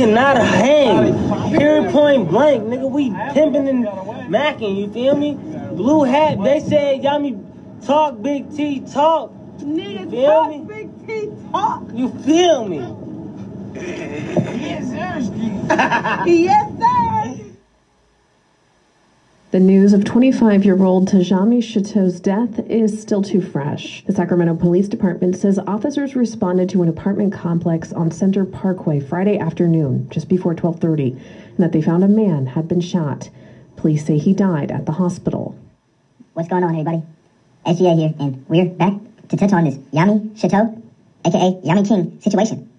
cannot hang. Period point blank, nigga. We pimping and macking, you feel me? Blue hat, they said, Yami, talk, Big T, talk. Nigga, Feel talk, me? big T, talk. You feel me? yes, sir. The news of 25 year old Tajami Chateau's death is still too fresh. The Sacramento Police Department says officers responded to an apartment complex on Center Parkway Friday afternoon, just before 1230, and that they found a man had been shot. Police say he died at the hospital. What's going on, everybody? SGA here, and we're back to touch on this Yami Chateau, aka Yami King situation.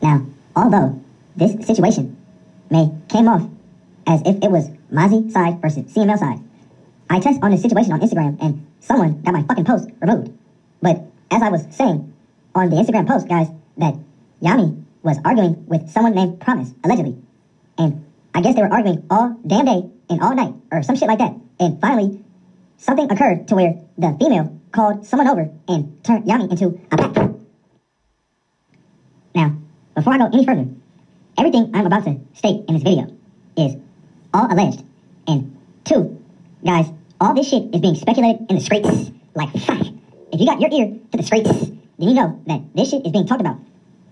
Now, although this situation may came off as if it was Mozzy side versus CML side, I touched on this situation on Instagram, and someone got my fucking post removed. But as I was saying on the Instagram post, guys, that Yami was arguing with someone named Promise, allegedly. And I guess they were arguing all damn day and all night, or some shit like that. And finally, something occurred to where the female called someone over and turned Yami into a pack. Now, before I go any further, everything I'm about to state in this video is all alleged. And two, guys, all this shit is being speculated in the streets. Like, fuck. If you got your ear to the streets, then you know that this shit is being talked about.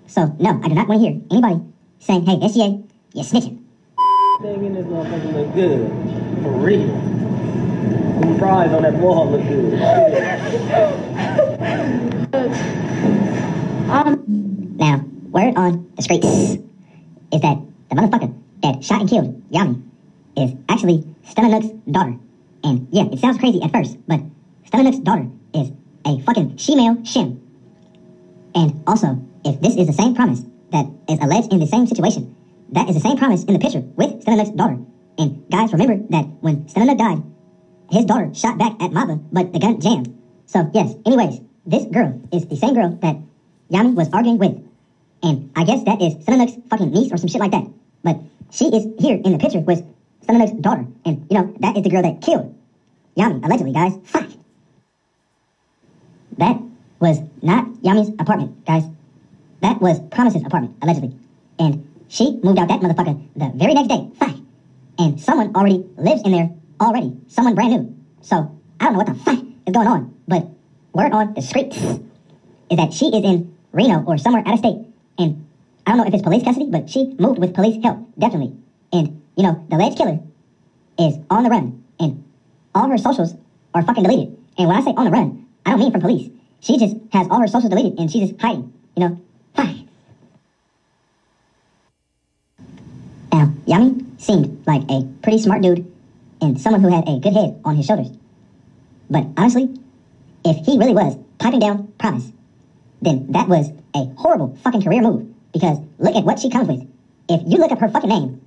So, no, I do not want to hear anybody saying, hey, SGA, you're snitching. In this motherfucker look good. For real. Them fries on that wall look good. um, Now, word on the streets is that the motherfucker that shot and killed Yami is actually Stella Nook's daughter. And yeah, it sounds crazy at first, but Stella Nook's daughter is a fucking she-male shim. And also, if this is the same promise that is alleged in the same situation, that is the same promise in the picture with Stella Nook's daughter. And guys, remember that when Stella died, his daughter shot back at Mava, but the gun jammed. So yes, anyways, this girl is the same girl that Yami was arguing with. And I guess that is Stella Nook's fucking niece or some shit like that. But she is here in the picture with Stella daughter. And, you know, that is the girl that killed Yami, allegedly, guys. Fuck. That was not Yami's apartment, guys. That was Promise's apartment, allegedly. And she moved out that motherfucker the very next day. Fuck. And someone already lives in there already. Someone brand new. So, I don't know what the fuck is going on. But word on the streets is that she is in Reno or somewhere out of state. And I don't know if it's police custody, but she moved with police help, definitely. And, you know, the alleged killer is on the run. And all her socials are fucking deleted. And when I say on the run, I don't mean from police. She just has all her socials deleted and she's just hiding, you know? hi. Now, Yami seemed like a pretty smart dude and someone who had a good head on his shoulders. But honestly, if he really was piping down Promise, then that was a horrible fucking career move. Because look at what she comes with. If you look up her fucking name,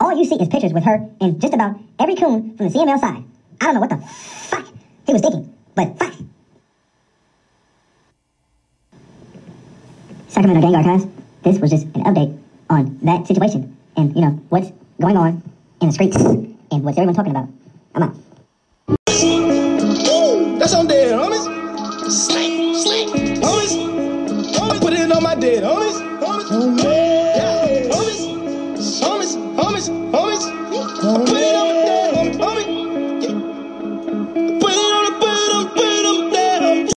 all you see is pictures with her and just about every coon from the CML side. I don't know what the fuck he was thinking, but fuck. Sacramento Gang Archives, this was just an update on that situation and, you know, what's going on in the streets and what's everyone talking about. I'm out. That's on dead, homies. Slick, slick. Homies. I put it on my dead, homies. Homies. Boys.